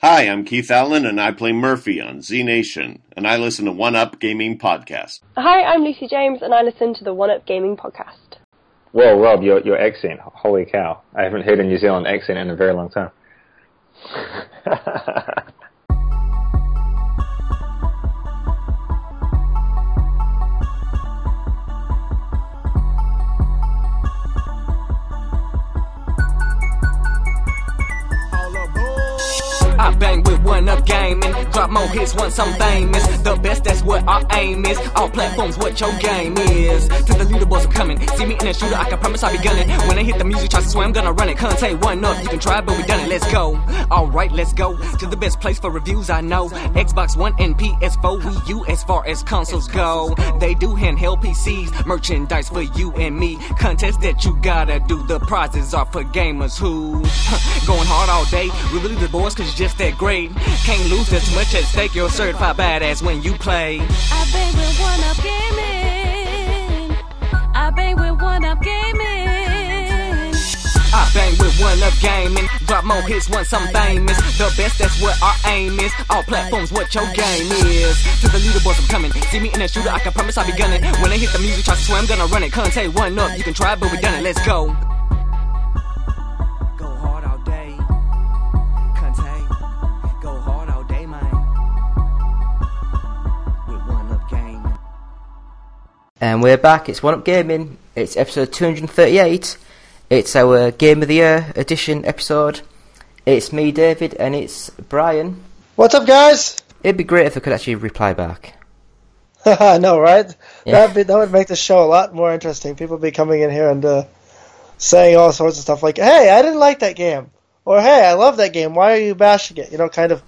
Hi, I'm Keith Allan, and I play Murphy on Z Nation, and I listen to One Up Gaming Podcast. Hi, I'm Lucy James, and I listen to the One Up Gaming Podcast. Well, Rob, your your accent! Holy cow! I haven't heard a New Zealand accent in a very long time. bang with one up gaming. Drop more hits once I'm famous. The best, that's what our aim is. All platforms, what your game is. To the leaderboards, I'm coming. See me in a shooter, I can promise I'll be gunning. When I hit the music charts, I swear I'm gonna run it. Conte one up, you can try, but we done it. Let's go. Alright, let's go to the best place for reviews I know. Xbox One and PS4, Wii U as far as consoles go. They do handheld PCs, merchandise for you and me. Contest that you gotta do. The prizes are for gamers who going hard all day. We really the boys cause you're just that great. Can't lose, too much at stake. You're certified badass when you play. I bang with one up gaming. I bang with one up gaming. I bang with one up gaming. Drop more hits once I'm famous. The best, that's what our aim is. All platforms, what your game is. To the leaderboards, I'm coming. See me in a shooter, I can promise I'll be gunning. When I hit the music charts, I swear I'm gonna run it. Conte one up, you can try, but we done it. Let's. Go And we're back. It's One Up Gaming. It's episode 238. It's our Game of the Year edition episode. It's me, David, and it's Brian. What's up, guys? It'd be great if I could actually reply back. I know, right? Yeah. That'd be, that would make the show a lot more interesting. People would be coming in here and uh, saying all sorts of stuff like, "Hey, I didn't like that game," or "Hey, I love that game. Why are you bashing it?" You know, kind of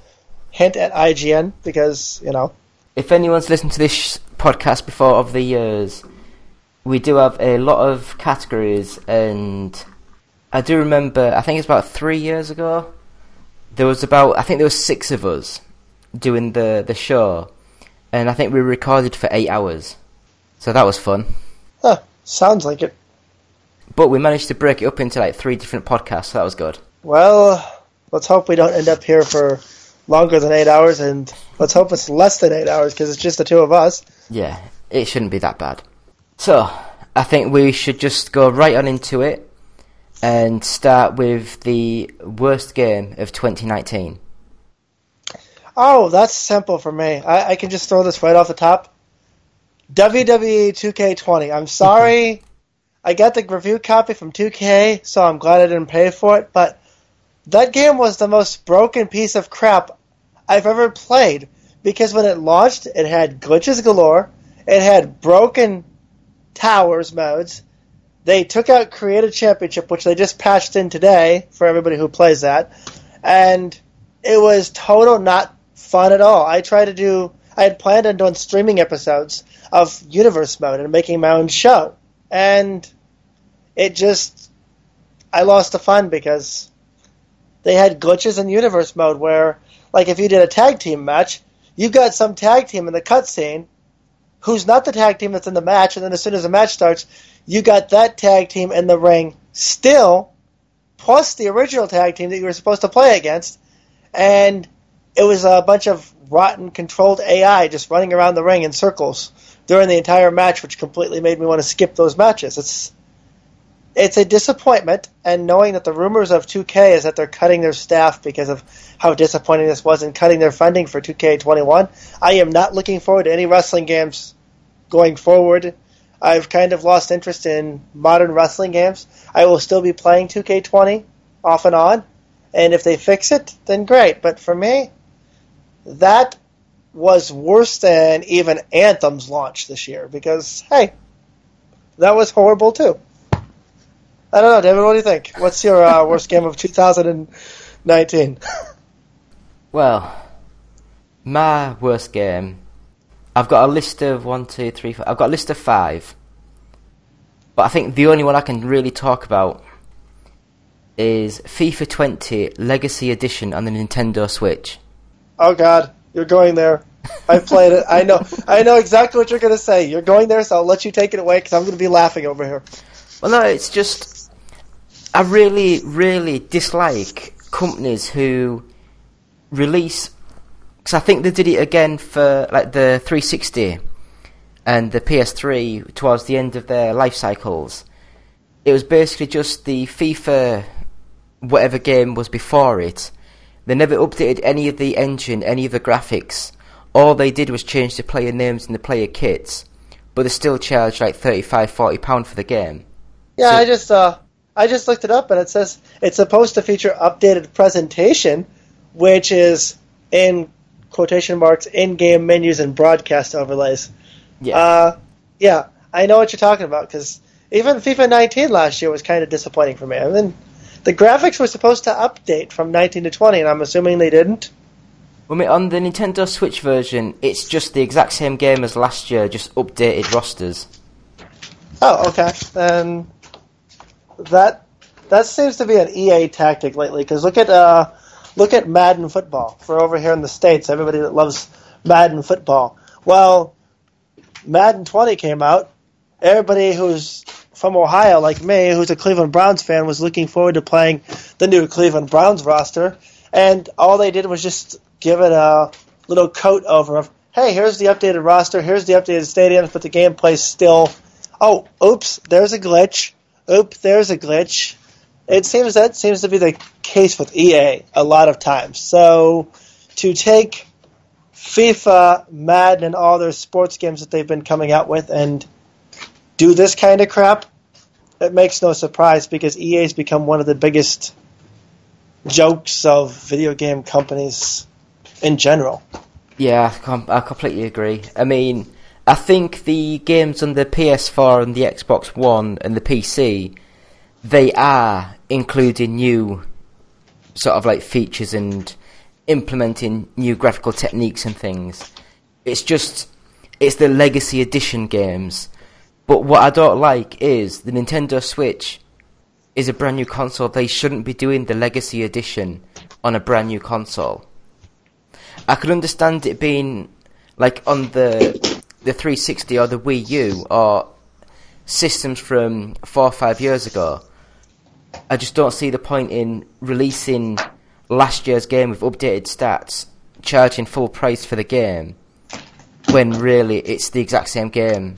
hint at IGN because you know. If anyone's listened to this podcast before of the years, we do have a lot of categories, and I do remember, I think it's about three years ago, there was about, I think there were six of us doing the, the show, and I think we recorded for eight hours. So that was fun. Huh, sounds like it. But we managed to break it up into like three different podcasts, so that was good. Well, let's hope we don't end up here for longer than eight hours, and let's hope it's less than eight hours because it's just the two of us. Yeah, it shouldn't be that bad. So, I think we should just go right on into it and start with the worst game of 2019. Oh, that's simple for me. I, I can just throw this right off the top. WWE 2K20. I'm sorry. I got the review copy from 2K, so I'm glad I didn't pay for it, but that game was the most broken piece of crap I've ever played. Because when it launched, it had glitches galore, it had broken towers modes. They took out Creative Championship, which they just patched in today for everybody who plays that, and it was total not fun at all. I tried to do, I had planned on doing streaming episodes of Universe Mode and making my own show, and it just, I lost the fun because they had glitches in Universe Mode where, like, if you did a tag team match, you got some tag team in the cutscene who's not the tag team that's in the match, and then as soon as the match starts, you got that tag team in the ring still, plus the original tag team that you were supposed to play against, and it was a bunch of rotten controlled AI just running around the ring in circles during the entire match, which completely made me want to skip those matches. It's it's a disappointment, and knowing that the rumors of 2K is that they're cutting their staff because of how disappointing this was and cutting their funding for 2K21, I am not looking forward to any wrestling games going forward. I've kind of lost interest in modern wrestling games. I will still be playing 2K20 off and on, and if they fix it, then great. But for me, that was worse than even Anthem's launch this year because, hey, that was horrible too. I don't know, David. What do you think? What's your uh, worst game of 2019? Well, my worst game, I've got a list of one, two, three, four. I've got a list of five. But I think the only one I can really talk about is FIFA 20 Legacy Edition on the Nintendo Switch. Oh God, you're going there. I've played it. I know. I know exactly what you're going to say. You're going there, so I'll let you take it away because I'm going to be laughing over here. Well, no, it's just I really, really dislike companies who release because I think they did it again for like the 360 and the PS3 towards the end of their life cycles. It was basically just the FIFA whatever game was before it. They never updated any of the engine, any of the graphics. All they did was change the player names and the player kits, but they still charged like 35 40 pound for the game. Yeah, So- I just uh, I just looked it up, and it says it's supposed to feature updated presentation, which is in quotation marks in-game menus and broadcast overlays. Yeah. Uh, yeah, I know what you're talking about because even FIFA 19 last year was kind of disappointing for me. I mean, the graphics were supposed to update from 19 to 20, and I'm assuming they didn't. I mean, on the Nintendo Switch version, it's just the exact same game as last year, just updated rosters. Oh, okay. Then that that seems to be an EA tactic lately. Because look at uh, look at Madden football for over here in the states. Everybody that loves Madden football. Well, Madden 20 came out. Everybody who's from Ohio, like me, who's a Cleveland Browns fan, was looking forward to playing the new Cleveland Browns roster. And all they did was just give it a little coat over of, hey, here's the updated roster, here's the updated stadiums, but the gameplay's still oh, oops, there's a glitch. Oop, there's a glitch. It seems that seems to be the case with EA a lot of times. So to take FIFA, Madden, and all their sports games that they've been coming out with and do this kind of crap, it makes no surprise because EA's become one of the biggest jokes of video game companies in general. Yeah, I, I completely agree. I mean, I think the games on the PS4 and the Xbox One and the PC, they are including new sort of like features and implementing new graphical techniques and things. It's just, it's the Legacy Edition games. But what I don't like is the Nintendo Switch is a brand new console. They shouldn't be doing the Legacy Edition on a brand new console. I could understand it being like on the the 360 or the Wii U or systems from four or five years ago. I just don't see the point in releasing last year's game with updated stats, charging full price for the game, when really it's the exact same game.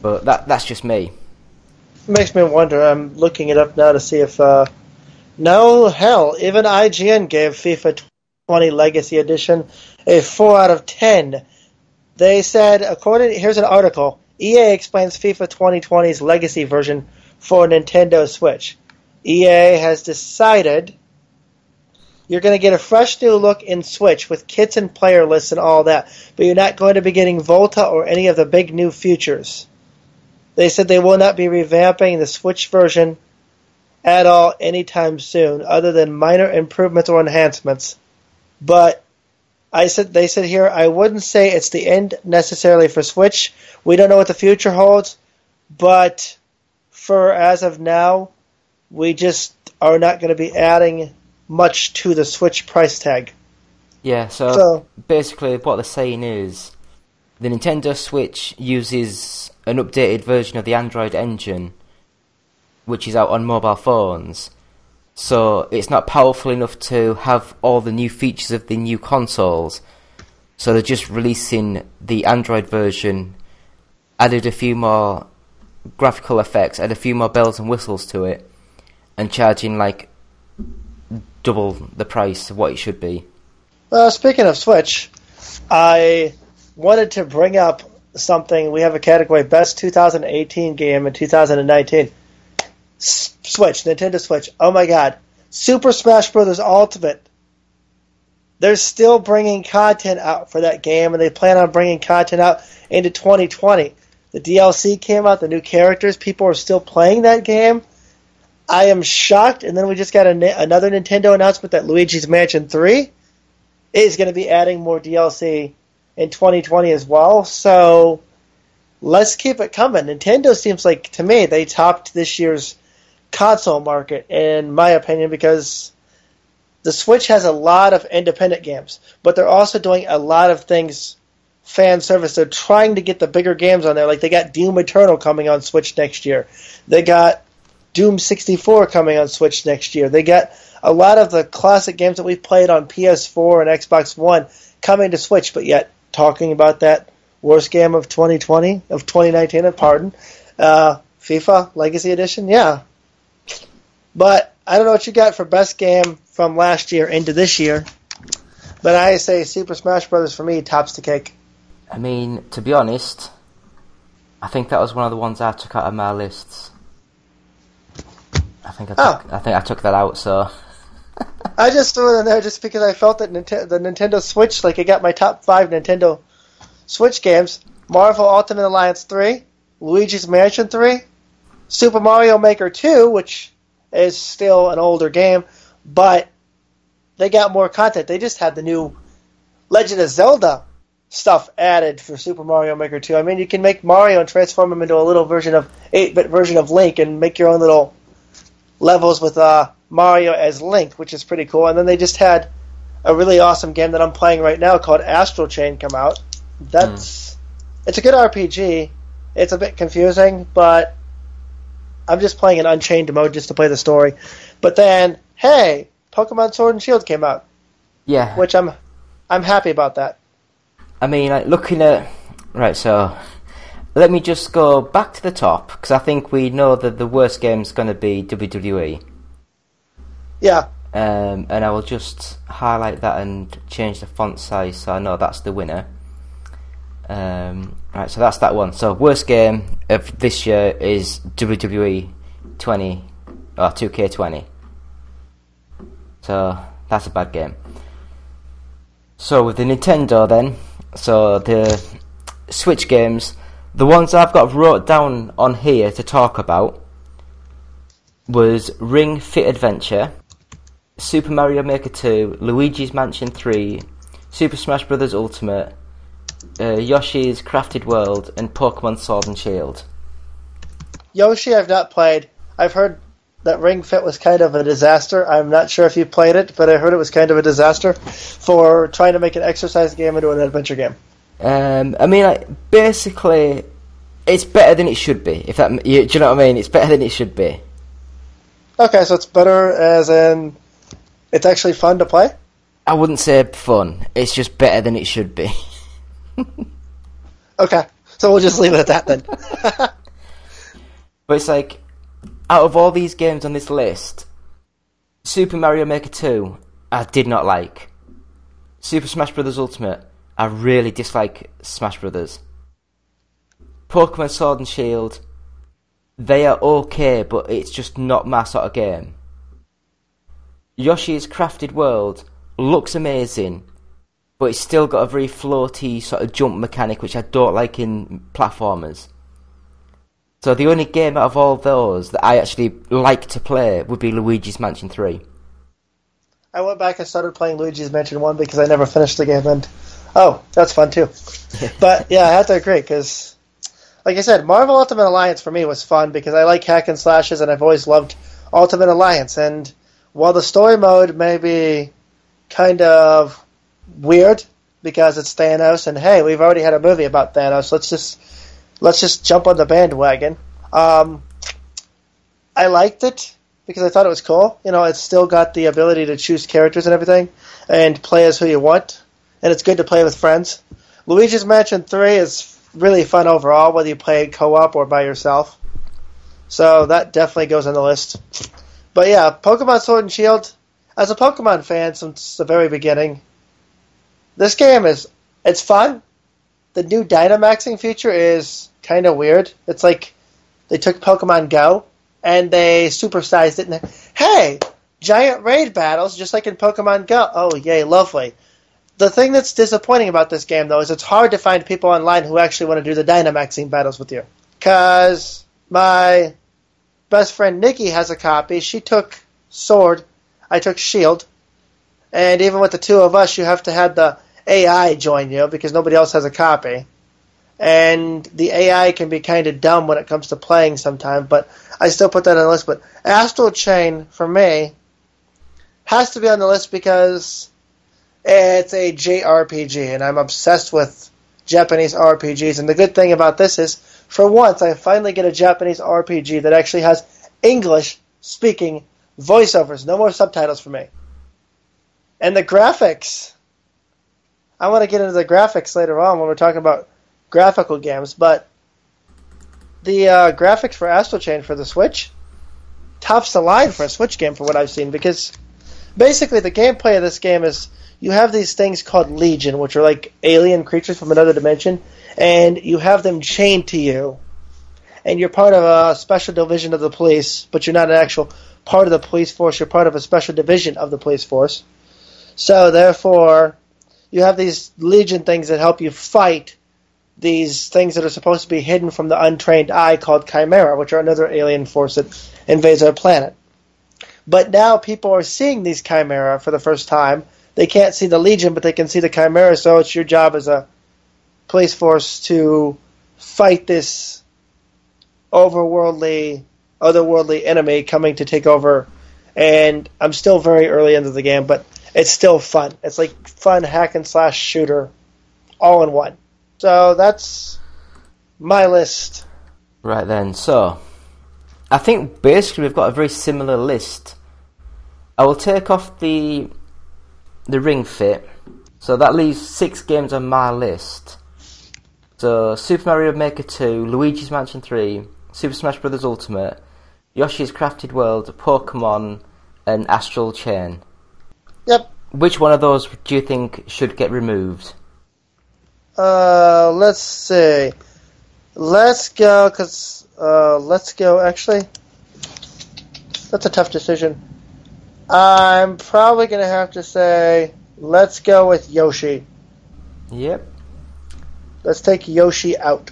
But that that's just me. makes me wonder. I'm looking it up now to see if. Uh, no, hell, even IGN gave FIFA 20 Legacy Edition a 4 out of 10. They said, according here's an article. EA explains FIFA 2020's Legacy version for Nintendo Switch. EA has decided you're going to get a fresh new look in Switch with kits and player lists and all that, but you're not going to be getting Volta or any of the big new features. They said they will not be revamping the Switch version at all anytime soon, other than minor improvements or enhancements. But I said they said here I wouldn't say it's the end necessarily for Switch. We don't know what the future holds, but for as of now, we just are not going to be adding much to the Switch price tag. Yeah, so, So- basically what they're saying is the Nintendo Switch uses an updated version of the Android engine, which is out on mobile phones. So it's not powerful enough to have all the new features of the new consoles. So they're just releasing the Android version, added a few more graphical effects, added a few more bells and whistles to it, and charging like double the price of what it should be. Uh, speaking of Switch, I wanted to bring up something. We have a category Best 2018 Game in 2019. Switch, Nintendo Switch. Oh my god. Super Smash Bros. Ultimate. They're still bringing content out for that game, and they plan on bringing content out into 2020. The DLC came out, the new characters, people are still playing that game. I am shocked, and then we just got a, another Nintendo announcement that Luigi's Mansion 3 is going to be adding more DLC in 2020 as well. So let's keep it coming. Nintendo seems like to me they topped this year's console market in my opinion because the Switch has a lot of independent games, but they're also doing a lot of things fan service. They're trying to get the bigger games on there. Like they got Doom Eternal coming on Switch next year. They got Doom 64 coming on Switch next year. They got a lot of the classic games that we've played on PS4 and Xbox One coming to Switch, but yet talking about that worst game of 2020, of 2019, pardon, uh, FIFA Legacy Edition, yeah. But I don't know what you got for best game from last year into this year. But I say Super Smash Brothers for me tops the cake. I mean, to be honest, I think that was one of the ones I took out of my lists. I think I Oh. took, I think I took that out. So I just threw it in there just because I felt that Ninte- the Nintendo Switch, like, it got my top five Nintendo Switch games: Marvel Ultimate Alliance 3, Luigi's Mansion 3, Super Mario Maker 2, which is still an older game, but they got more content. They just had the new Legend of Zelda stuff added for Super Mario Maker 2. I mean, you can make Mario and transform him into a little version of 8-bit version of Link and make your own little levels with uh, Mario as Link, which is pretty cool. And then they just had a really awesome game that I'm playing right now called Astral Chain come out. That's it's a good RPG. It's a bit confusing, but I'm just playing an Unchained mode just to play the story. But then, hey, Pokemon Sword and Shield came out, yeah, which I'm I'm happy about that. I mean, like looking at right. So let me just go back to the top because I think we know that the worst game's going to be WWE. Yeah, Um, and I will just highlight that and change the font size so I know that's the winner. Um, right, so that's that one. So worst game of this year is WWE 20 or 2K20. So that's a bad game. So with the Nintendo then, so the Switch games, the ones I've got wrote down on here to talk about was Ring Fit Adventure, Super Mario Maker 2, Luigi's Mansion 3, Super Smash Bros. Ultimate, Yoshi's Crafted World, and Pokemon Sword and Shield. Yoshi I've not played. I've heard that Ring Fit was kind of a disaster. I'm not sure if you played it, but I heard it was kind of a disaster for trying to make an exercise game into an adventure game. Um, I mean, like, basically, it's better than it should be. If that, you, do you know what I mean? It's better than it should be. Okay, so it's better as in it's actually fun to play. I wouldn't say fun. It's just better than it should be. Okay, so we'll just leave it at that then. But it's like, out of all these games on this list, Super Mario Maker 2, I did not like. Super Smash Bros. Ultimate, I really dislike Smash Bros. Pokemon Sword and Shield, they are okay, but it's just not my sort of game. Yoshi's Crafted World looks amazing, but it's still got a very floaty sort of jump mechanic, which I don't like in platformers. So the only game out of all those that I actually like to play would be Luigi's Mansion 3. I went back and started playing Luigi's Mansion 1 because I never finished the game, and oh, that's fun too. but yeah, I have to agree because, like I said, Marvel Ultimate Alliance for me was fun because I like hack and slashes, and I've always loved Ultimate Alliance. And while the story mode may be kind of weird because it's Thanos, and hey, we've already had a movie about Thanos, let's just let's just jump on the bandwagon. Um, I liked it because I thought it was cool. You know, it's still got the ability to choose characters and everything, and play as who you want, and it's good to play with friends. Luigi's Mansion 3 is really fun overall, whether you play co-op or by yourself. So that definitely goes on the list. But yeah, Pokemon Sword and Shield. As a Pokemon fan since the very beginning, this game is it's fun. The new Dynamaxing feature is kind of weird. It's like they took Pokemon Go and they supersized it. And hey, giant raid battles just like in Pokemon Go. Oh yay, lovely. The thing that's disappointing about this game though is it's hard to find people online who actually want to do the Dynamaxing battles with you. Cause my best friend Nikki has a copy. She took Sword, I took Shield, and even with the two of us, you have to have the AI join you because nobody else has a copy. And the AI can be kind of dumb when it comes to playing sometimes, but I still put that on the list. But Astral Chain, for me, has to be on the list because it's a JRPG, and I'm obsessed with Japanese RPGs. And the good thing about this is, for once, I finally get a Japanese RPG that actually has English speaking voiceovers. No more subtitles for me. And the graphics. I want to get into the graphics later on when we're talking about graphical games, but the uh, graphics for Astral Chain for the Switch tops the line for a Switch game for what I've seen because basically the gameplay of this game is you have these things called Legion, which are like alien creatures from another dimension, and you have them chained to you, and you're part of a special division of the police, but you're not an actual part of the police force. You're part of a special division of the police force. So therefore, you have these Legion things that help you fight these things that are supposed to be hidden from the untrained eye called Chimera, which are another alien force that invades our planet. But now people are seeing these Chimera for the first time. They can't see the Legion, but they can see the Chimera, so it's your job as a police force to fight this overworldly, otherworldly enemy coming to take over. And I'm still very early into the game, but it's still fun. It's like fun hack and slash shooter all in one. So that's my list. Right then, so I think basically we've got a very similar list. I will take off the the Ring Fit, so that leaves six games on my list. So Super Mario Maker 2, Luigi's Mansion 3, Super Smash Bros. Ultimate, Yoshi's Crafted World, Pokemon, and Astral Chain. Which one of those do you think should get removed? Uh, let's see. Let's go, cause uh, let's go. Actually, that's a tough decision. I'm probably gonna have to say let's go with Yoshi. Yep. Let's take Yoshi out.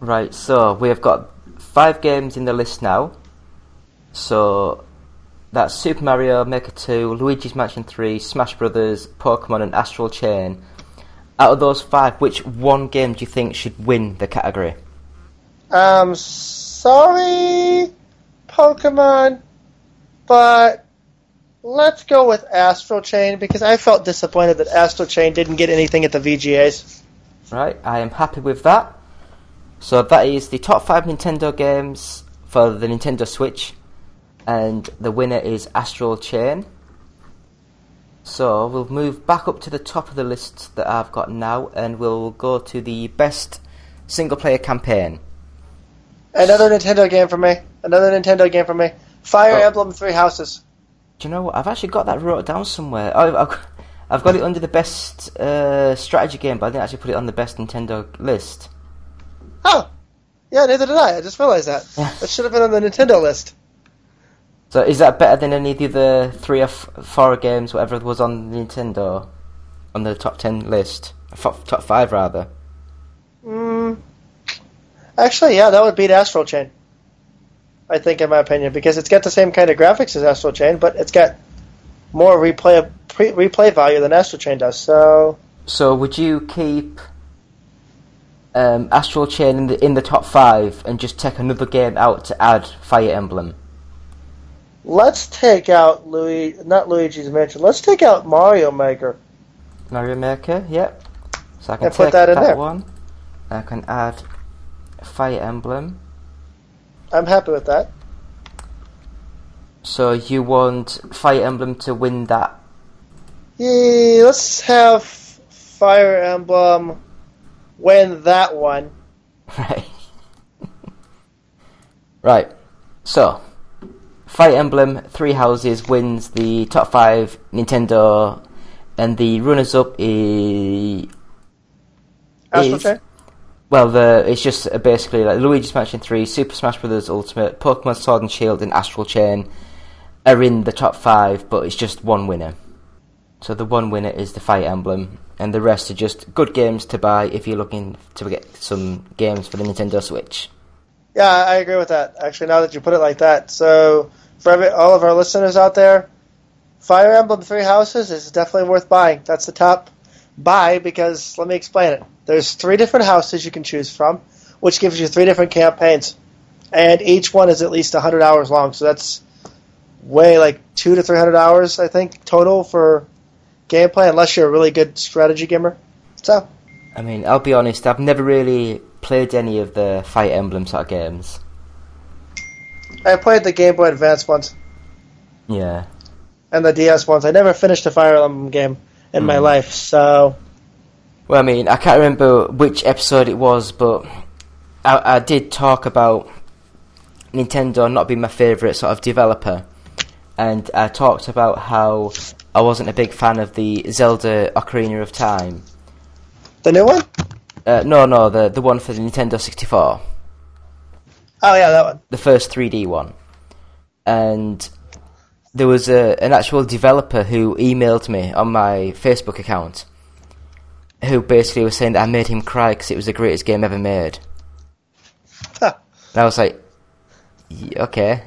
Right, so we have got five games in the list now. So that's Super Mario Maker 2, Luigi's Mansion 3, Smash Brothers, Pokemon, and Astral Chain. Out of those five, which one game do you think should win the category? Um, sorry, Pokemon, but let's go with Astral Chain because I felt disappointed that Astral Chain didn't get anything at the VGAs. Right, I am happy with that. So that is the top five Nintendo games for the Nintendo Switch, and the winner is Astral Chain. So we'll move back up to the top of the list that I've got now, and we'll go to the best single-player campaign. Another Nintendo game for me. Another Nintendo game for me. Fire Oh. Emblem Three Houses. Do you know what? I've actually got that wrote down somewhere. Oh, I've, I've got it under the best uh, strategy game, but I didn't actually put it on the best Nintendo list. Oh, yeah, neither did I. I just realized that. Yeah. That should have been on the Nintendo list. So is that better than any of the other three or f- four games, whatever it was on Nintendo, on the top ten list? F- top five, rather. Mm, actually, yeah, that would beat Astral Chain. I think, in my opinion, because it's got the same kind of graphics as Astral Chain, but it's got more replay pre- replay value than Astral Chain does. So, So would you keep um, Astral Chain in the in the top five and just take another game out to add Fire Emblem? Let's take out Louis, not Luigi's Mansion. Let's take out Mario Maker. Mario Maker, yep. So I can put take that in there. one. I can add Fire Emblem. I'm happy with that. So you want Fire Emblem to win that? Yeah, let's have Fire Emblem win that one. Right. right. So, Fire Emblem Three Houses wins the top five Nintendo, and the runners-up is Astral is- Chain. well, the it's just basically like Luigi's Mansion Three, Super Smash Bros. Ultimate, Pokemon Sword and Shield, and Astral Chain are in the top five, but it's just one winner. So the one winner is the Fire Emblem, and the rest are just good games to buy if you're looking to get some games for the Nintendo Switch. Yeah, I agree with that. Actually, now that you put it like that, so for all of our listeners out there, Fire Emblem Three Houses is definitely worth buying. That's the top buy because let me explain it. There's three different houses you can choose from, which gives you three different campaigns, and each one is at least 100 hours long. So that's way like two to 300 hours, I think, total for gameplay, unless you're a really good strategy gamer. So I mean, I'll be honest, I've never really played any of the Fire Emblem sort of games. I played the Game Boy Advance ones Yeah. and the DS ones. I never finished a Fire Emblem game in my life, so Well, I mean, I can't remember which episode it was, but I, I did talk about Nintendo not being my favourite sort of developer, and I talked about how I wasn't a big fan of the Zelda Ocarina of Time. the new one. Uh, no, no, the the one for the Nintendo 64, Oh yeah, that one. the first 3D one, and there was a, an actual developer who emailed me on my Facebook account, who basically was saying that I made him cry because it was the greatest game ever made. Huh. And I was like, "Y- okay.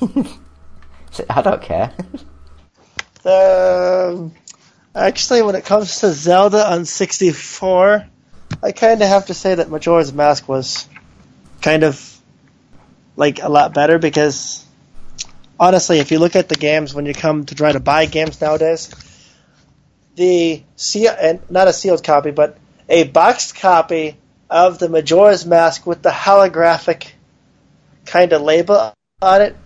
I don't care. Um, actually, when it comes to Zelda on 64, I kind of have to say that Majora's Mask was kind of like a lot better because honestly, if you look at the games when you come to try to buy games nowadays, the seal and not a sealed copy, but a boxed copy of the Majora's Mask with the holographic kind of label on it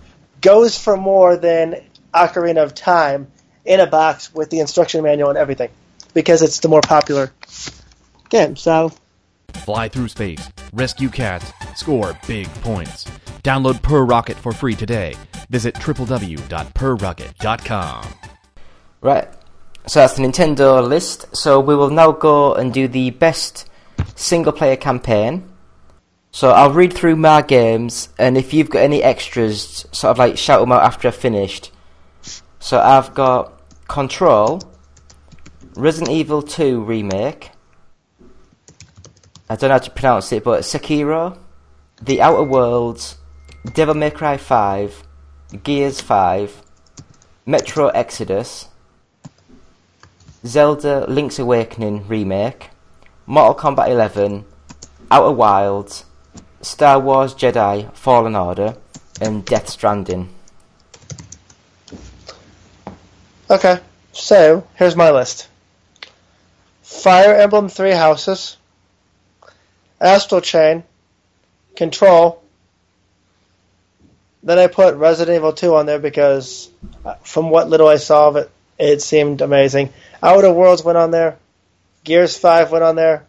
goes for more than Ocarina of Time in a box with the instruction manual and everything because it's the more popular game. So Fly through space, rescue cats, score big points. Download Per Rocket for free today. Visit www.perrocket.com. Right. So that's the Nintendo list. So we will now go and do the best single player campaign. So I'll read through my games, and if you've got any extras, sort of like shout them out after I've finished. So I've got Control, Resident Evil 2 Remake. I don't know how to pronounce it, but Sekiro, The Outer Worlds, Devil May Cry 5, Gears 5, Metro Exodus, Zelda Link's Awakening Remake, Mortal Kombat 11, Outer Wilds, Star Wars Jedi Fallen Order, and Death Stranding. okay, so here's my list: Fire Emblem Three Houses, Astral Chain, Control. Then I put Resident Evil 2 on there because, uh, from what little I saw of it, it seemed amazing. Outer Worlds went on there. Gears 5 went on there.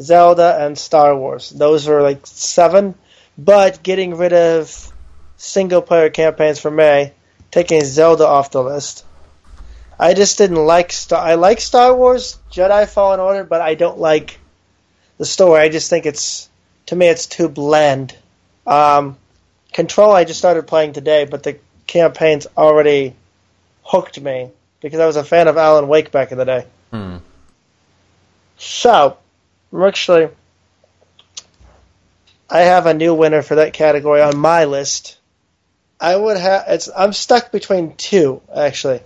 Zelda and Star Wars. Those were like seven. But getting rid of single player campaigns for May, taking Zelda off the list. I just didn't like Star. I like Star Wars Jedi Fallen Order, but I don't like the story. I just think it's to me it's too bland. Um, Control I just started playing today, but the campaign's already hooked me because I was a fan of Alan Wake back in the day. Hmm. So, I'm actually, I have a new winner for that category on my list. I would have. It's. I'm stuck between two actually,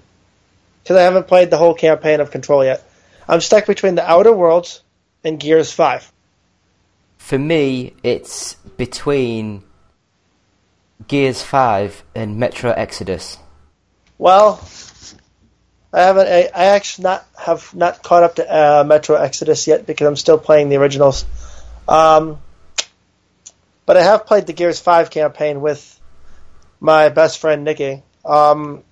because I haven't played the whole campaign of Control yet. I'm stuck between the Outer Worlds and Gears Five. For me, it's between Gears 5 and Metro Exodus. Well, I haven't. I, I actually not have not caught up to uh, Metro Exodus yet because I'm still playing the originals. Um, but I have played the Gears Five campaign with my best friend Nikki. Um,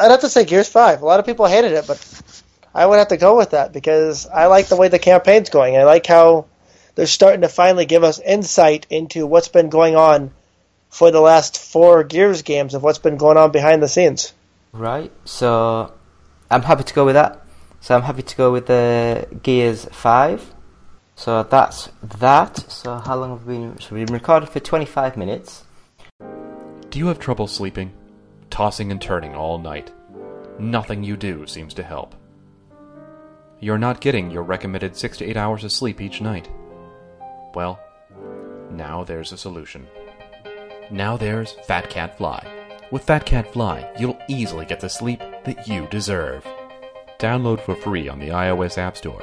I'd have to say Gears Five. A lot of people hated it, but I would have to go with that because I like the way the campaign's going. I like how they're starting to finally give us insight into what's been going on for the last four Gears games of what's been going on behind the scenes. Right, so I'm happy to go with that. So I'm happy to go with the Gears 5. So that's that. So how long have we been? So we've been recording for 25 minutes. Do you have trouble sleeping? Tossing and turning all night. Nothing you do seems to help. You're not getting your recommended 6 to 8 hours of sleep each night. Well, now there's a solution. Now there's Fat Cat Fly. With Fat Cat Fly, you'll easily get the sleep that you deserve. Download for free on the iOS App Store,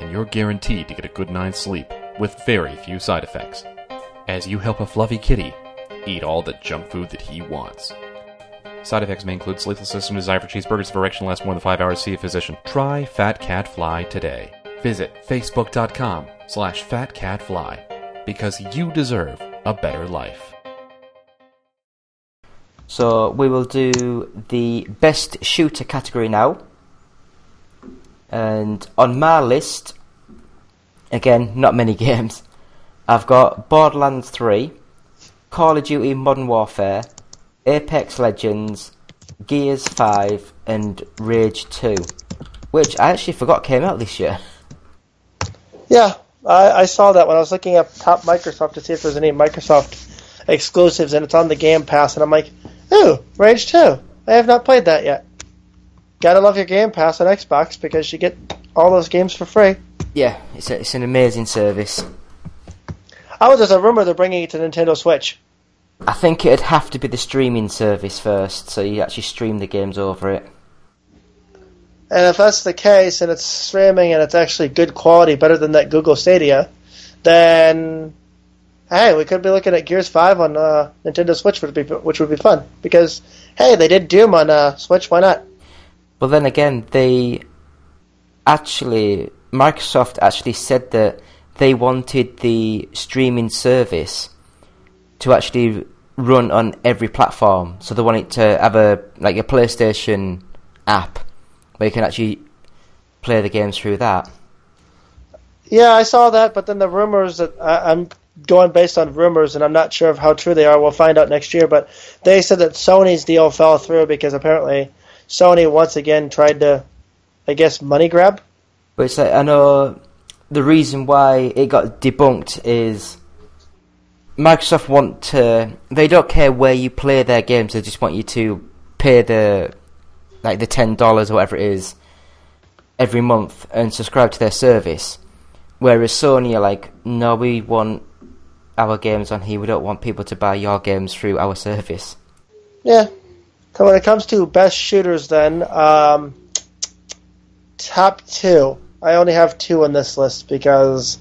and you're guaranteed to get a good night's sleep with very few side effects. As you help a fluffy kitty eat all the junk food that he wants. Side effects may include sleeplessness and desire for cheeseburgers if erection lasts more than five hours. See a physician. Try Fat Cat Fly today. Visit facebook.com slash fatcatfly because you deserve a better life. So we will do the best shooter category now. And on my list, again, not many games. I've got Borderlands 3, Call of Duty Modern Warfare, Apex Legends, Gears 5, and Rage 2, which I actually forgot came out this year. Yeah, I, I saw that when I was looking up top Microsoft to see if there's any Microsoft exclusives, and it's on the Game Pass, and I'm like, ooh, Rage 2. I have not played that yet. Gotta love your Game Pass on Xbox because you get all those games for free. Yeah, it's, a, it's an amazing service. Oh, there's a rumor they're bringing it to Nintendo Switch. I think it'd have to be the streaming service first, so you actually stream the games over it. And if that's the case, and it's streaming and it's actually good quality, better than that Google Stadia, then hey, we could be looking at Gears Five on uh, Nintendo Switch, which would be which would be fun because hey, they did Doom on uh, Switch. Why not? Well, then again, they actually Microsoft actually said that they wanted the streaming service to actually run on every platform. So they wanted to have a like a PlayStation app where you can actually play the games through that. Yeah, I saw that, but then the rumors that I, I'm going based on rumors, and I'm not sure of how true they are. We'll find out next year. But they said that Sony's deal fell through because apparently Sony once again tried to, I guess, money grab. But it's like I know the reason why it got debunked is Microsoft want to. They don't care where you play their games. They just want you to pay the like the ten dollars or whatever it is every month and subscribe to their service. Whereas Sony are like, no, we want our games on here. We don't want people to buy your games through our service. Yeah. So when it comes to best shooters, then um, top two. I only have two on this list because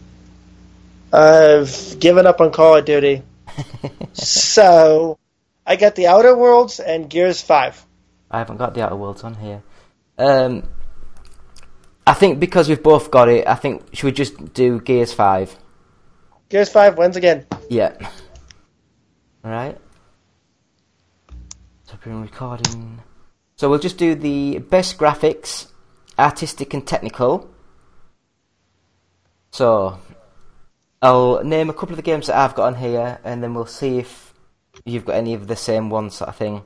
I've given up on Call of Duty. so I got the Outer Worlds and Gears Five. I haven't got the Outer Worlds on here. Um, I think because we've both got it, I think should we just do Gears Five? Gears Five wins again. Yeah. Alright. So recording. So we'll just do the best graphics, artistic and technical. So I'll name a couple of the games that I've got on here, and then we'll see if you've got any of the same ones, sort of thing.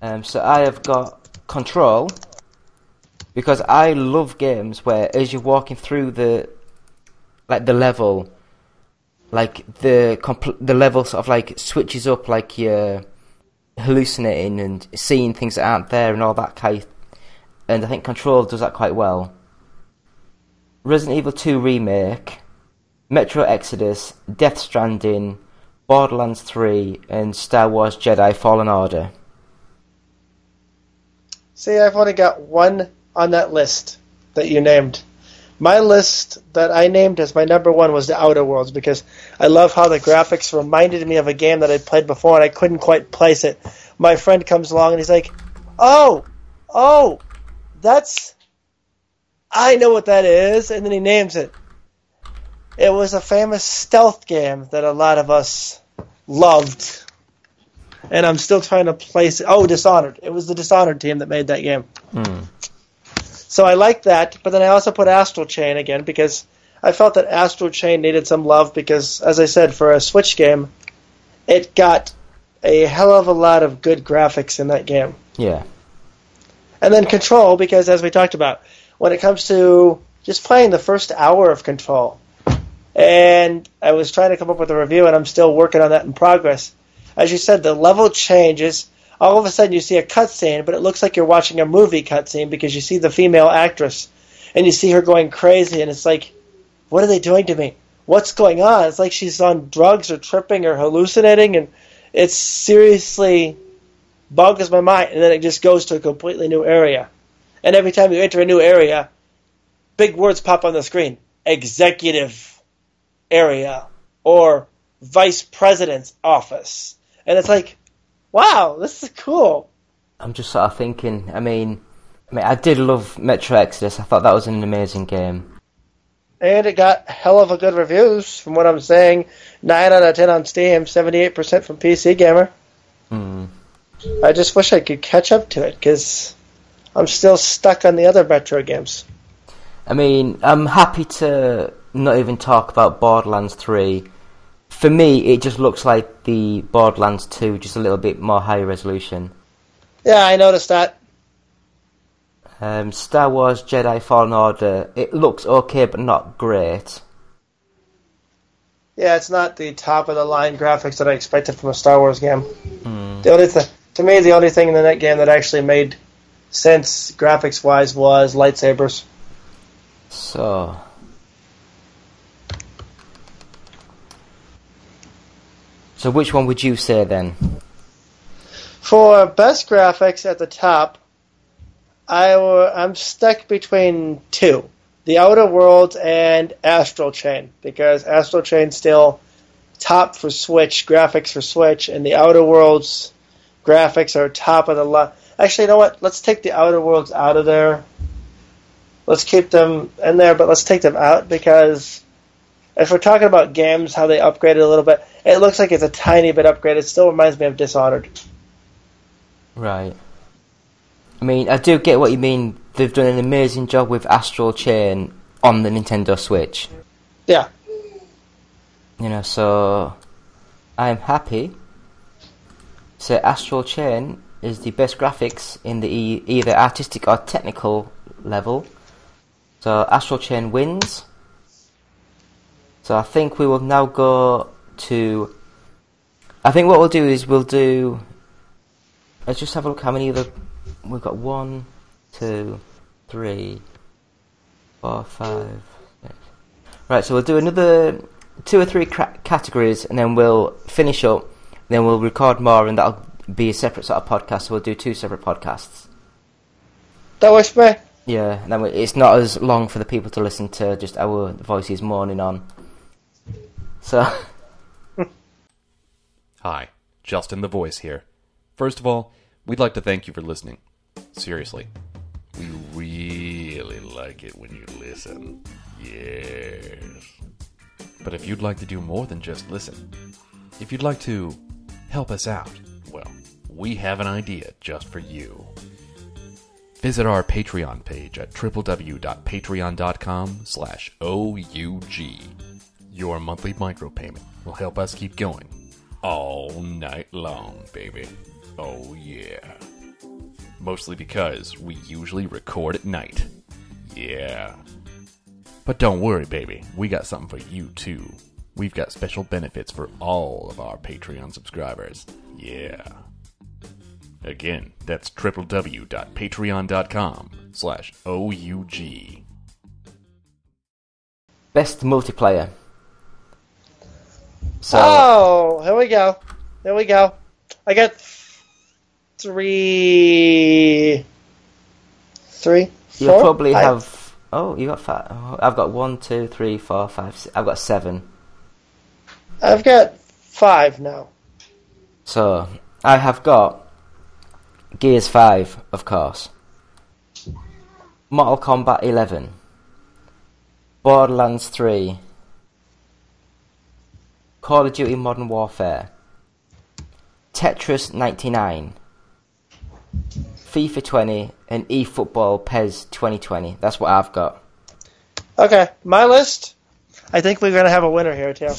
Um, so I have got Control because I love games where, as you're walking through the like the level, like the compl- the level sort of like switches up, like you're hallucinating and seeing things that aren't there and all that kind. And I think Control does that quite well. Resident Evil 2 remake, Metro Exodus, Death Stranding, Borderlands 3, and Star Wars Jedi Fallen Order. See, I've only got one on that list that you named. My list that I named as my number one was the Outer Worlds because I love how the graphics reminded me of a game that I'd played before and I couldn't quite place it. My friend comes along and he's like, "Oh, oh, that's I know what that is," and then he names it. It was a famous stealth game that a lot of us loved, and I'm still trying to place it. Oh, Dishonored! It was the Dishonored team that made that game. Hmm. So I like that, but then I also put Astral Chain again because I felt that Astral Chain needed some love because, as I said, for a Switch game, it got a hell of a lot of good graphics in that game. Yeah. And then Control, because as we talked about, when it comes to just playing the first hour of Control, and I was trying to come up with a review, and I'm still working on that in progress. As you said, the level changes. All of a sudden, you see a cutscene, but it looks like you're watching a movie cutscene because you see the female actress, and you see her going crazy, and it's like, what are they doing to me? What's going on? It's like she's on drugs or tripping or hallucinating, and it seriously boggles my mind. And then it just goes to a completely new area. And every time you enter a new area, big words pop on the screen executive area or vice president's office. And it's like, wow, this is cool. I'm just sort of thinking. I mean, I mean, I did love Metro Exodus. I thought that was an amazing game. And it got hell of a good reviews from what I'm saying. 9 out of 10 on Steam, 78% from PC Gamer. Hmm. I just wish I could catch up to it because I'm still stuck on the other Metro games. I mean, I'm happy to not even talk about Borderlands 3. For me, it just looks like the Borderlands 2, just a little bit more high resolution. Yeah, I noticed that. Um, Star Wars Jedi Fallen Order, it looks okay, but not great. Yeah, it's not the top of the line graphics that I expected from a Star Wars game. Hmm. The only th- to me, the only thing in the net game that actually made sense graphics wise was lightsabers. So, so which one would you say then? For best graphics at the top, I w- I'm stuck between two: The Outer Worlds and Astral Chain, because Astral Chain still top for Switch graphics for Switch, and the Outer Worlds graphics are top of the line. Actually, you know what? Let's take the Outer Worlds out of there. Let's keep them in there, but let's take them out because if we're talking about games, how they upgraded a little bit, it looks like it's a tiny bit upgraded. It still reminds me of Dishonored. Right. I mean, I do get what you mean. They've done an amazing job with Astral Chain on the Nintendo Switch. Yeah. You know, so I'm happy. So Astral Chain is the best graphics in the e- either artistic or technical level. So Astral Chain wins. So I think we will now go to. I think what we'll do is we'll do. Let's just have a look how many of the. We've got one, two, three, four, five, six. Right, so we'll do another two or three cra- categories, and then we'll finish up. Then we'll record more, and that'll be a separate sort of podcast. So we'll do two separate podcasts. That works for me. Yeah, and then we, it's not as long for the people to listen to just our voices moaning on. So, Hi, Justin the Voice here. First of all, we'd like to thank you for listening. Seriously. We really like it when you listen. Yes. But if you'd like to do more than just listen, if you'd like to help us out, well, we have an idea just for you. Visit our Patreon page at www.patreon.com slash OUG. Your monthly micropayment will help us keep going all night long, baby. Oh yeah. Mostly because we usually record at night. Yeah. But don't worry, baby. We got something for you too. We've got special benefits for all of our Patreon subscribers. Yeah. Again, that's www.patreon.com slash OUG. best multiplayer. So, Oh, here we go. Here we go. I got three, three. four, probably five. have. Oh, you got five. Oh, I've got one, two, three, four, five. Six. I've got seven. I've got five now. So I have got Gears Five, of course. Mortal Kombat 11, Borderlands 3, Call of Duty Modern Warfare, Tetris 99, FIFA 20, and eFootball PES 2020. That's what I've got. Okay, my list. I think we're gonna have a winner here too.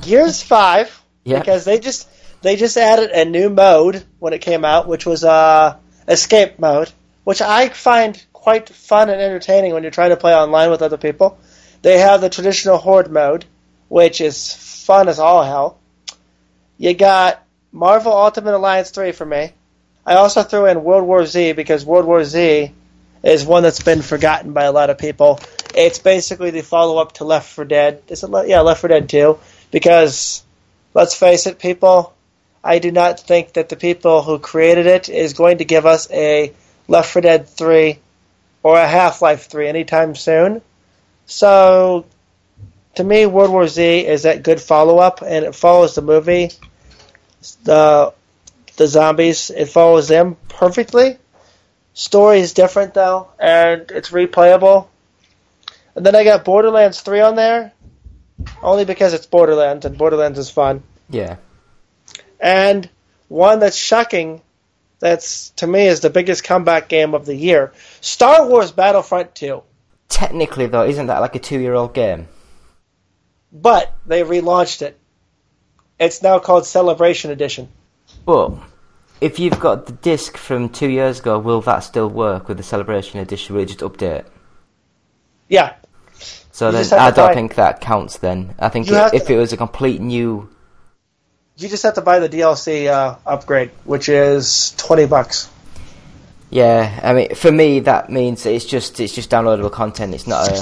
Gears Five, Yeah. because they just they just added a new mode when it came out, which was uh, escape mode, which I find quite fun and entertaining when you're trying to play online with other people. They have the traditional horde mode, which is fun as all hell. You got Marvel Ultimate Alliance 3 for me. I also threw in World War Z because World War Z is one that's been forgotten by a lot of people. It's basically the follow up to Left 4 Dead. Is it? Le- Yeah, Left 4 Dead 2. Because let's face it, people, I do not think that the people who created it is going to give us a Left 4 Dead 3 or a Half Life 3 anytime soon. So, to me, World War Z is that good follow up, and it follows the movie, the the zombies. It follows them perfectly. Story is different though, and it's replayable. And then I got Borderlands 3 on there, only because it's Borderlands, and Borderlands is fun. Yeah. And one that's shocking That's to me is the biggest comeback game of the year. Star Wars Battlefront 2, Technically, though, isn't that like a two-year-old game? But they relaunched it. It's now called Celebration Edition. Well, if you've got the disc from two years ago, will that still work with the Celebration Edition? Will it just update? Yeah, So You then I don't buy- think that counts. Then I think it, if to- it was a complete new, you just have to buy the DLC uh, upgrade, which is twenty bucks. yeah. I mean, for me, that means it's just it's just downloadable content. It's not a,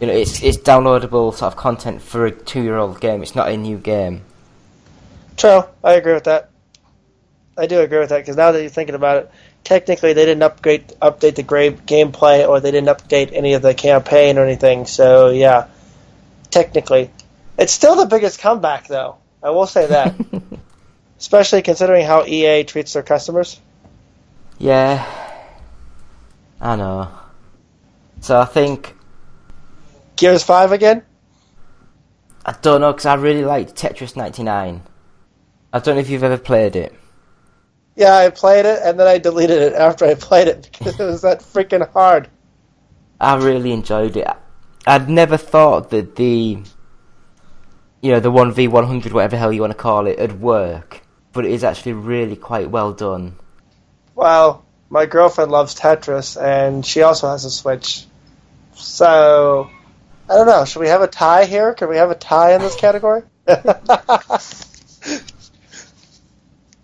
you know, it's it's downloadable sort of content for a two-year-old game. It's not a new game. True, I agree with that. I do agree with that because now that you're thinking about it, technically they didn't upgrade update the gra- gameplay or they didn't update any of the campaign or anything. So yeah, technically, it's still the biggest comeback though. I will say that, especially considering how EA treats their customers. Yeah, I know. So I think Gears Five again. I don't know because I really liked Tetris 99. I don't know if you've ever played it. Yeah, I played it and then I deleted it after I played it because it was that freaking hard. I really enjoyed it. I'd never thought that the, you know, the 1v100, whatever hell you want to call it, would work. But it is actually really quite well done. Well, my girlfriend loves Tetris, and she also has a Switch. So, I don't know. Should we have a tie here? Can we have a tie in this category?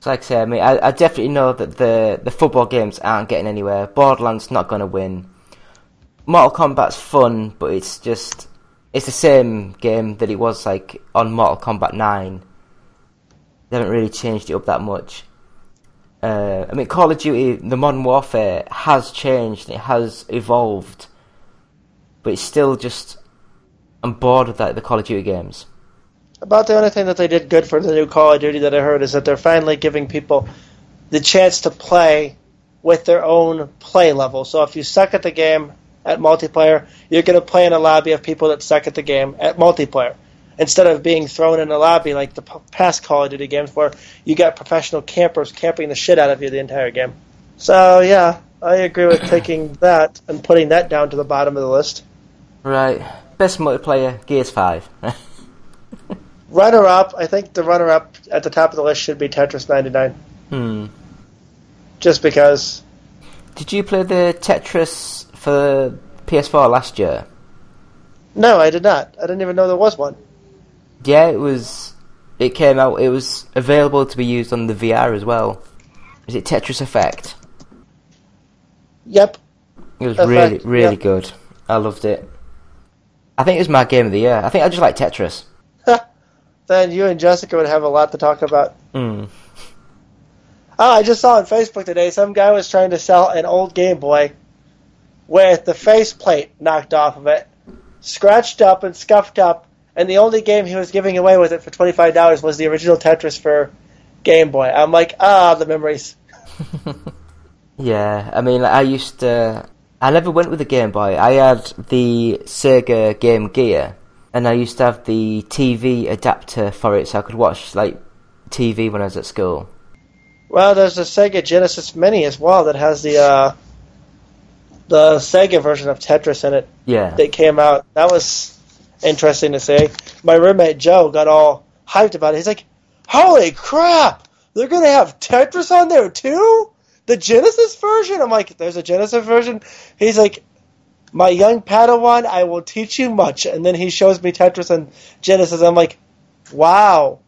Like I say, I mean, I, I definitely know that the, the football games aren't getting anywhere. Borderlands not going to win. Mortal Kombat's fun, but it's just, it's the same game that it was like on Mortal Kombat 9. They haven't really changed it up that much. Uh, I mean, Call of Duty, the Modern Warfare has changed, it has evolved, but it's still just, I'm bored with that, the Call of Duty games. About the only thing that they did good for the new Call of Duty that I heard is that they're finally giving people the chance to play with their own play level. So if you suck at the game at multiplayer, you're going to play in a lobby of people that suck at the game at multiplayer. Instead of being thrown in a lobby like the past Call of Duty games where you got professional campers camping the shit out of you the entire game. So yeah, I agree with taking that and putting that down to the bottom of the list. Right, best multiplayer, Gears 5. Runner up, I think the runner up at the top of the list should be Tetris 99. hmm. Just because Did you play the Tetris for PS4 last year? No, I did not. I didn't even know there was one. Yeah, it was. It came out. It was available to be used on the VR as well. Is it Tetris Effect? Yep. It was Effect, really, really yeah. good. I loved it. I think it was my game of the year. I think I just like Tetris. Then you and Jessica would have a lot to talk about. Mm. Oh, I just saw on Facebook today some guy was trying to sell an old Game Boy with the faceplate knocked off of it, scratched up and scuffed up, and the only game he was giving away with it for twenty five dollars was the original Tetris for Game Boy. I'm like, ah, the memories. Yeah, I mean, I used to. I never went with the Game Boy. I had the Sega Game Gear, and I used to have the TV adapter for it, so I could watch like TV when I was at school. Well, there's a Sega Genesis Mini as well that has the uh, the Sega version of Tetris in it. Yeah. that came out. That was interesting to see. My roommate Joe got all hyped about it. He's like, "Holy crap! They're gonna have Tetris on there too? The Genesis version?" I'm like, "There's a Genesis version." He's like, "My young Padawan, I will teach you much." And then he shows me Tetris and Genesis. I'm like, "Wow."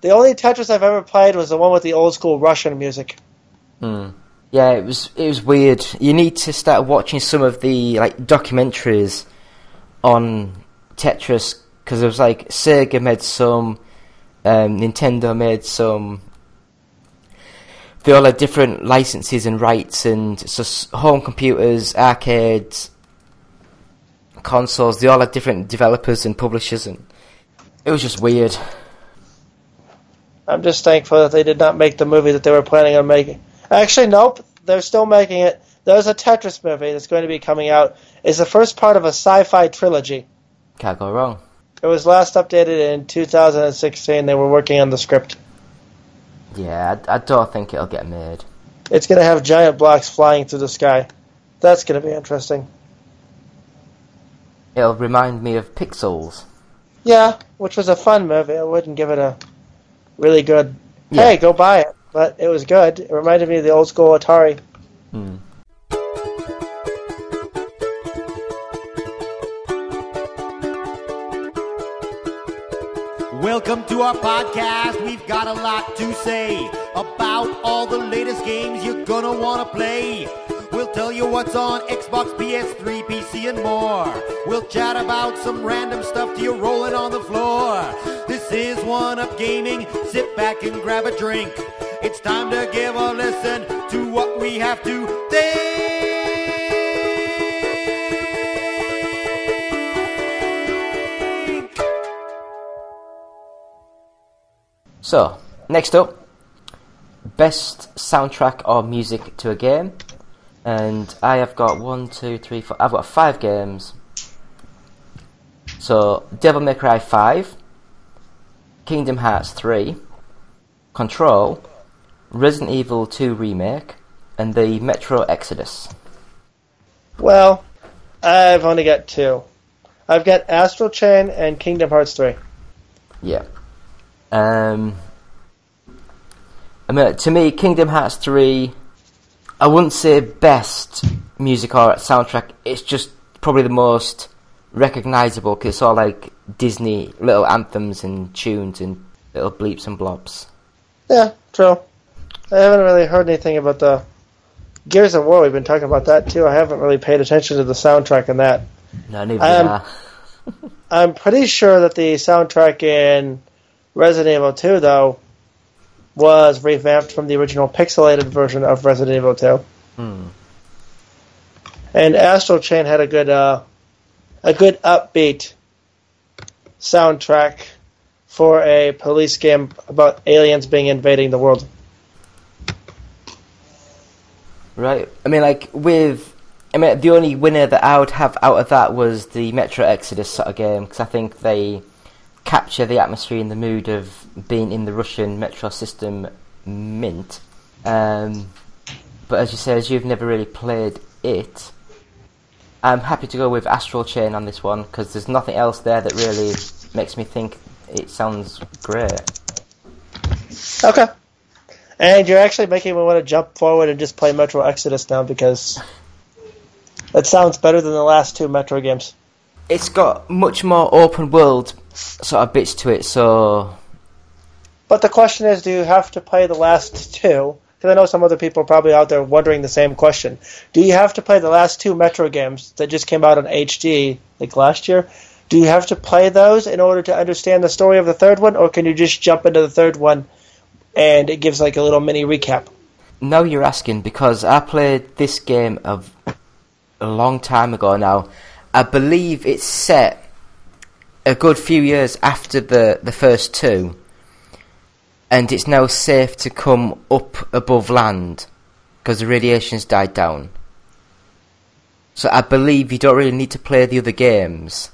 The only Tetris I've ever played was the one with the old school Russian music. Hmm. Yeah, it was it was weird. You need to start watching some of the like documentaries on Tetris because it was like Sega made some, um, Nintendo made some. They all had different licenses and rights, and so home computers, arcades, consoles. They all had different developers and publishers, and it was just weird. I'm just thankful that they did not make the movie that they were planning on making. Actually, nope. They're still making it. There's a Tetris movie that's going to be coming out. It's the first part of a sci-fi trilogy. Can't go wrong. It was last updated in 2016. They were working on the script. Yeah, I, I don't think it'll get made. it's going to have giant blocks flying through the sky. That's going to be interesting. It'll remind me of Pixels. Yeah, which was a fun movie. I wouldn't give it a really good. Yeah. Hey, go buy it. But it was good. It reminded me of the old school Atari. Hmm. Welcome to our podcast. We've got a lot to say about all the latest games you're gonna wanna play. We'll tell you what's on Xbox, PS3, PC, and more. We'll chat about some random stuff to you rolling on the floor. This is One Up Gaming. Sit back and grab a drink. It's time to give a listen to what we have to think. So, next up, best soundtrack or music to a game. And I have got one, two, three, four. I've got five games. So, Devil May Cry 5, Kingdom Hearts 3, Control, Resident Evil 2 Remake, and the Metro Exodus. Well, I've only got two. I've got Astral Chain and Kingdom Hearts 3. Yeah. Um, I mean, to me, Kingdom Hearts 3, I wouldn't say best music or soundtrack. It's just probably the most recognizable because it's all like Disney little anthems and tunes and little bleeps and blobs. Yeah, true. I haven't really heard anything about the Gears of War. We've been talking about that too. I haven't really paid attention to the soundtrack in that. No, neither Um, I. I'm pretty sure that the soundtrack in Resident Evil 2, though, was revamped from the original pixelated version of Resident Evil 2. Hmm. And Astral Chain had a good, uh, a good upbeat soundtrack for a police game about aliens being invading the world. Right. I mean, like with, I mean, the only winner that I would have out of that was the Metro Exodus sort of game because I think they capture the atmosphere and the mood of being in the Russian metro system mint. Um, but as you say, as you've never really played it, I'm happy to go with Astral Chain on this one because there's nothing else there that really makes me think it sounds great. Okay. And you're actually making me want to jump forward and just play Metro Exodus now because it sounds better than the last two Metro games. It's got much more open world sort of bits to it, so But the question is, do you have to play the last two? Because I know some other people are probably out there wondering the same question. Do you have to play the last two Metro games that just came out on HD like last year? Do you have to play those in order to understand the story of the third one, or can you just jump into the third one and it gives like a little mini recap? No, you're asking because I played this game of a long time ago now. I believe it's set a good few years after the, the first two, and it's now safe to come up above land because the radiation's died down. So I believe you don't really need to play the other games.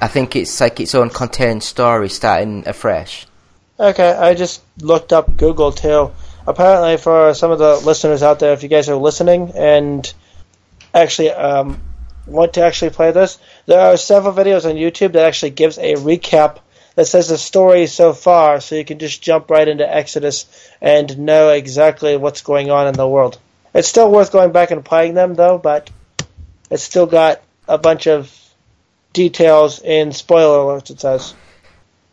I think it's like its own contained story starting afresh. Okay, I just looked up Google too. Apparently, for some of the listeners out there, if you guys are listening and actually um, want to actually play this, there are several videos on YouTube that actually gives a recap that says the story so far, so you can just jump right into Exodus and know exactly what's going on in the world. It's still worth going back and playing them, though, but it's still got a bunch of details in spoiler alerts. It says.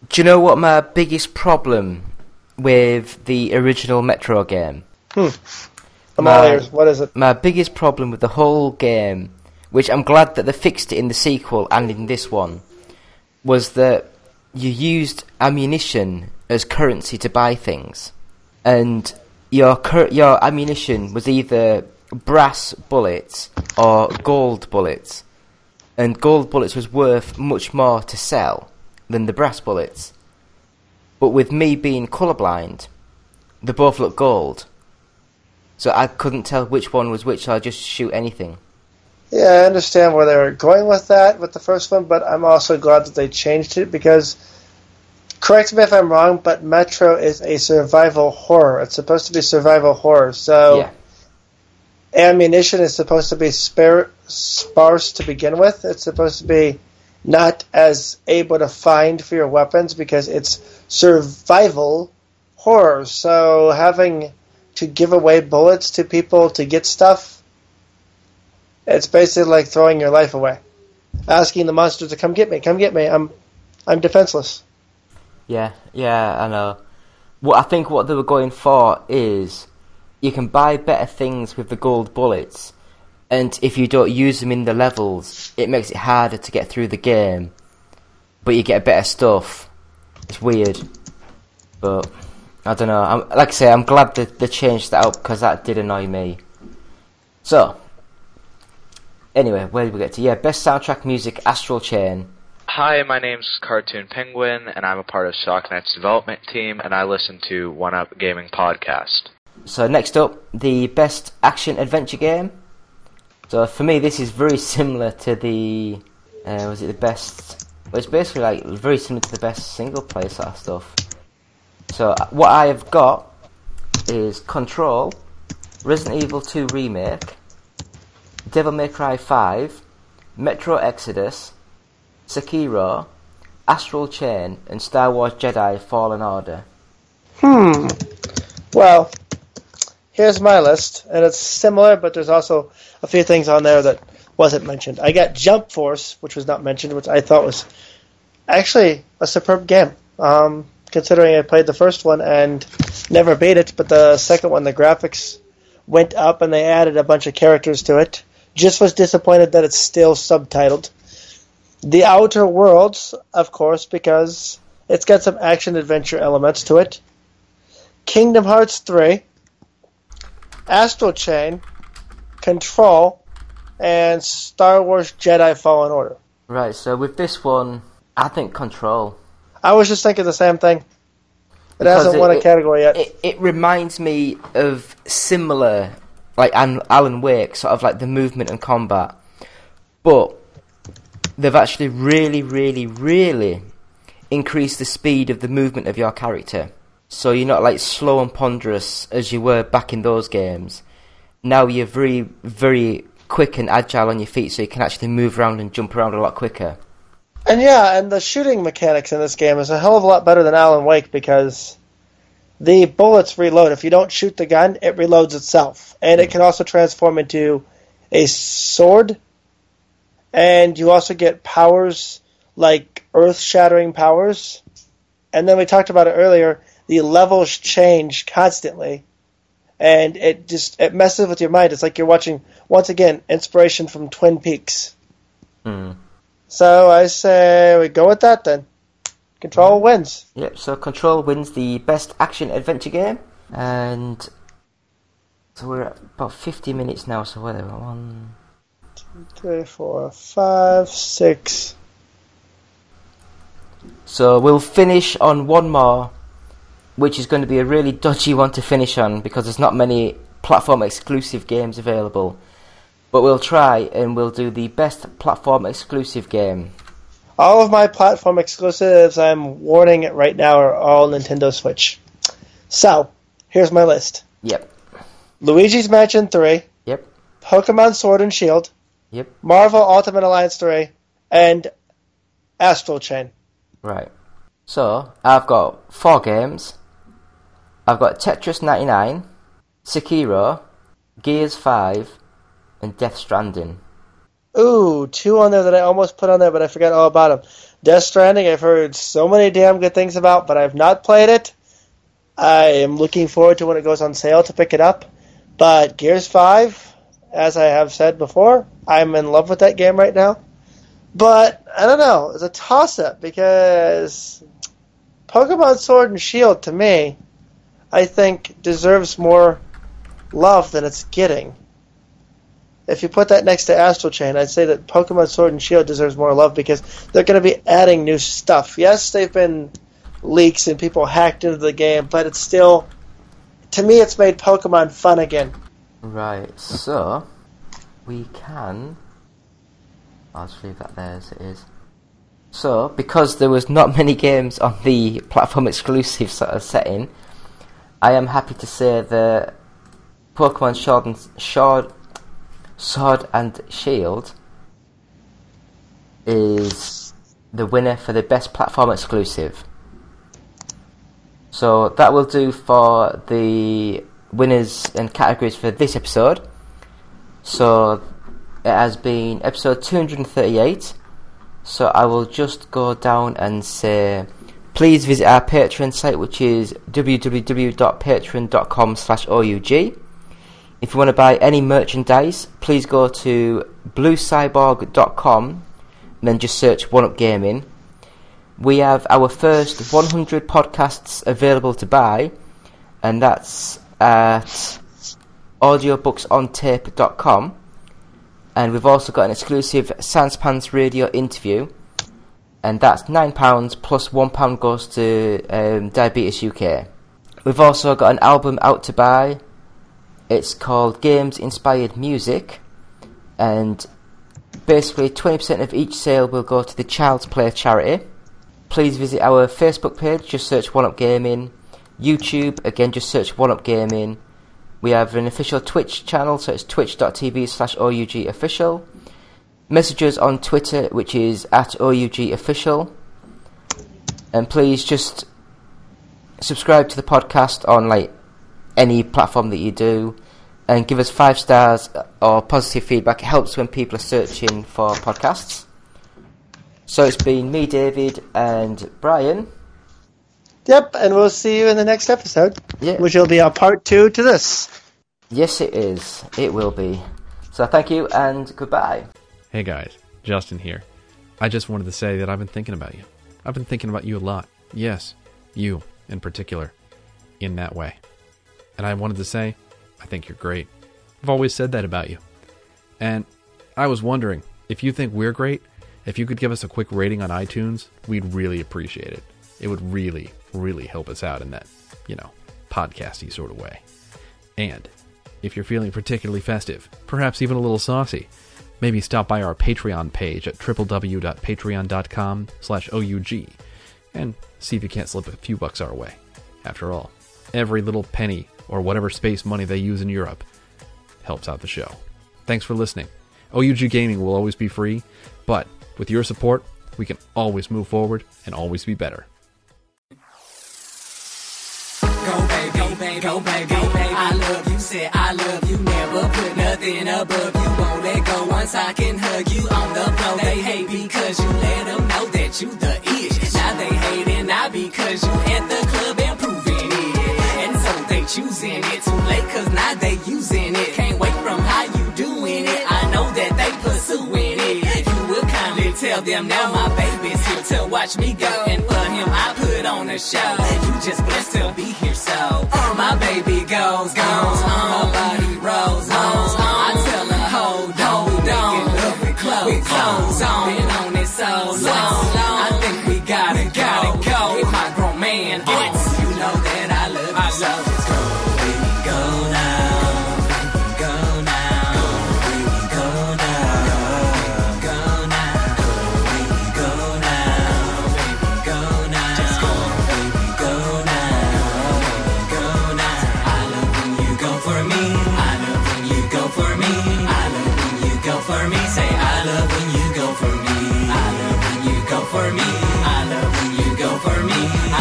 Do you know what my biggest problem with the original Metro game? Hmm. My-. What is it? My biggest problem with the whole game, which I'm glad that they fixed it in the sequel and in this one, was that you used ammunition as currency to buy things, and your cur- your ammunition was either brass bullets or gold bullets, and gold bullets was worth much more to sell than the brass bullets. But with me being colourblind, they both look gold. So I couldn't tell which one was which, so I just shoot anything. Yeah, I understand where they were going with that with the first one, but I'm also glad that they changed it because correct me if I'm wrong, but Metro is a survival horror. It's supposed to be survival horror, so Yeah. ammunition is supposed to be spare, sparse to begin with. It's supposed to be not as able to find for your weapons because it's survival horror. So having to give away bullets to people to get stuff, it's basically like throwing your life away. Asking the monsters to come get me, come get me. I'm, I'm defenseless. Yeah, yeah, I know. What I think what they were going for is you can buy better things with the gold bullets, and if you don't use them in the levels, it makes it harder to get through the game. But you get better stuff. It's weird, but I don't know. I'm, like I say, I'm glad that they changed that up because that did annoy me. So, anyway, where did we get to? Yeah, best soundtrack music, Astral Chain. Hi, my name's Cartoon Penguin, and I'm a part of Shocknet's development team, and I listen to One Up Gaming Podcast. So next up, the best action adventure game. So for me, this is very similar to the. Uh, was it the best? Well, it's basically like very similar to the best single player sort of stuff. So what I have got is Control, Resident Evil 2 remake, Devil May Cry 5, Metro Exodus, Sekiro, Astral Chain, and Star Wars Jedi Fallen Order. Hmm. Well, here's my list, and it's similar, but there's also a few things on there that wasn't mentioned. I got Jump Force, which was not mentioned, which I thought was actually a superb game. Um, considering I played the first one and never beat it, but the second one, the graphics went up and they added a bunch of characters to it. Just was disappointed that it's still subtitled. The Outer Worlds, of course, because it's got some action adventure elements to it. Kingdom Hearts 3, Astral Chain, Control, and Star Wars Jedi Fallen Order. Right, so with this one, I think Control. I was just thinking the same thing. It Because hasn't it- won a it- category yet. It, it reminds me of similar, like An- Alan Wake, sort of like the movement and combat, but they've actually really, really, really increased the speed of the movement of your character. So you're not like slow and ponderous as you were back in those games. Now you're very, very quick and agile on your feet, so you can actually move around and jump around a lot quicker. And yeah, and the shooting mechanics in this game is a hell of a lot better than Alan Wake because the bullets reload. If you don't shoot the gun, it reloads itself. And it can also transform into a sword. And you also get powers like earth shattering powers. And then we talked about it earlier, the levels change constantly. And it just it messes with your mind. It's like you're watching once again inspiration from Twin Peaks. Hmm. So I say we go with that then. Control wins. Yep, so Control wins the best action adventure game, and so we're at about 50 minutes now, so whether we're on. Three, four, five, six. So we'll finish on one more, which is going to be a really dodgy one to finish on because there's not many platform exclusive games available. But we'll try and we'll do the best platform exclusive game. All of my platform exclusives, I'm warning it right now, are all Nintendo Switch. So, here's my list. Yep, Luigi's Mansion 3, yep, Pokemon Sword and Shield, yep, Marvel Ultimate Alliance 3, and Astral Chain. right. So I've got four games. I've got Tetris 99, Sekiro, Gears 5, and Death Stranding. Ooh, two on there that I almost put on there, but I forgot all about them. Death Stranding, I've heard so many damn good things about, but I've not played it. I am looking forward to when it goes on sale to pick it up. But Gears 5, as I have said before, I'm in love with that game right now. But I don't know, it's a toss up because Pokemon Sword and Shield, to me, I think deserves more love than it's getting. If you put that next to Astral Chain, I'd say that Pokemon Sword and Shield deserves more love because they're going to be adding new stuff. Yes, they've been leaks and people hacked into the game, but it's still, to me, it's made Pokemon fun again. Right, so we can. I'll just leave that there as it is. So, because there was not many games on the platform exclusive sort of setting, I am happy to say that Pokemon Sword and, Sword, Sword and Shield is the winner for the best platform exclusive. So that will do for the winners and categories for this episode. So it has been episode 238. So I will just go down and say, please visit our Patreon site, which is www.patreon.com slash OUG. If you want to buy any merchandise, please go to bluecyborg.com and then just search One Up Gaming. We have our first 100 podcasts available to buy, and that's at audiobooksontape.com. And we've also got an exclusive Sanspants radio interview, and that's £9 plus £1 goes to um, Diabetes UK. We've also got an album out to buy. It's called Games Inspired Music, and basically 20% of each sale will go to the Child's Play charity. Please visit our Facebook page, just search One Up Gaming. YouTube, again, just search One Up Gaming. We have an official Twitch channel, so it's twitch.tv slash OUG official. Messages on Twitter, which is at OUG official. And please just subscribe to the podcast on like any platform that you do and give us five stars or positive feedback. It helps when people are searching for podcasts. So it's been me, David, and Brian. Yep, and we'll see you in the next episode, Yeah. which will be our part two to this. Yes, it is. It will be. So thank you and goodbye. Hey guys, Justin here. I just wanted to say that I've been thinking about you. I've been thinking about you a lot. Yes, you in particular, in that way. And I wanted to say, I think you're great. I've always said that about you. And I was wondering if you think we're great, if you could give us a quick rating on iTunes, we'd really appreciate it. It would really, really help us out in that, you know, podcasty sort of way. And if you're feeling particularly festive, perhaps even a little saucy, maybe stop by our Patreon page at www.patreon.com slash OUG and see if you can't slip a few bucks our way. After all, every little penny or whatever space money they use in Europe helps out the show. Thanks for listening. OUG Gaming will always be free, but with your support, we can always move forward and always be better. Go baby, go baby, go baby. I love you, said I love you. Never put nothing above you. Won't let go once I can hug you on the floor. They hate because you let them know that you the ish. Now they hating because you at the club choosing it too late cause now they using it. Can't wait from how you doing it. I know that they pursuing it. You will kindly tell them now my baby's here to watch me go. And for him I put on a show. You just blessed to be here so. My baby goes, goes on. Her body rolls on. I tell her hold on. Up with clothes, clothes on. Been on it so long.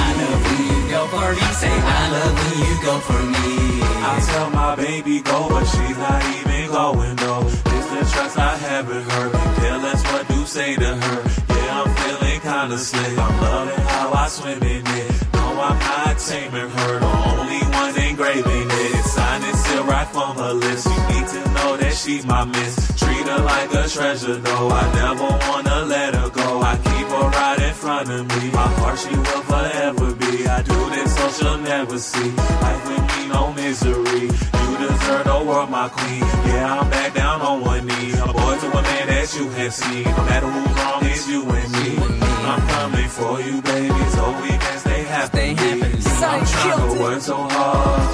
I love when you go for me. Say I love when you go for me. I tell my baby go, but she's not even going though. It's the trust I have in her. Careless what do say to her. Yeah, I'm feeling kinda slick. I'm loving how I swim in it. No, I'm not taming her. The only one engraving it. Sign it, still right from her lips. You need to know that she's my miss. Treat her like a treasure, though. I never wanna let her go. I keep her right front of me. My heart, she will forever be. I do this so she'll never see. Life with me, no misery. You deserve the world, my queen. Yeah, I'm back down on one knee. A boy to a man that you have seen. No matter who's wrong, it's you and me. I'm coming for you, baby, so we can stay happy. I'm trying to work so hard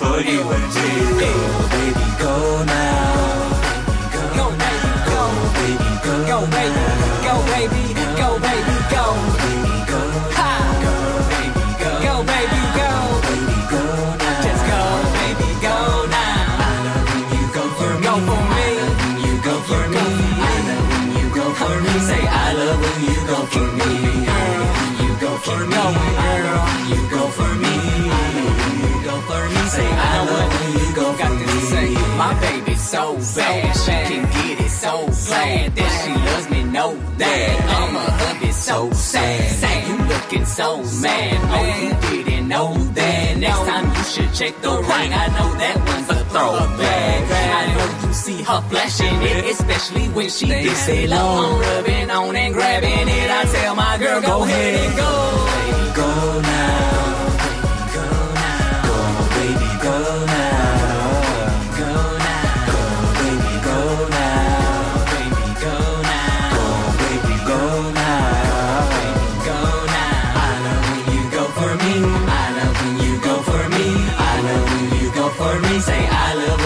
for you and me. Go, baby, go now. Go, baby, go. Baby, go Go, baby, go, for me. You go for me, girl. You go for me. You go for me. Say I love when you go for me. Say my baby so bad, she can get it so bad that she loves me. Know that I'ma a it so sad. Say you looking so mad. Oh, you didn't know that. Next time you should check the ring. I know that one's a throwback. I know you see her flashing it, especially when she gets it low. I'm rubbing on and grabbing it. I tell my girl, go ahead and go. Baby, go now. Say I love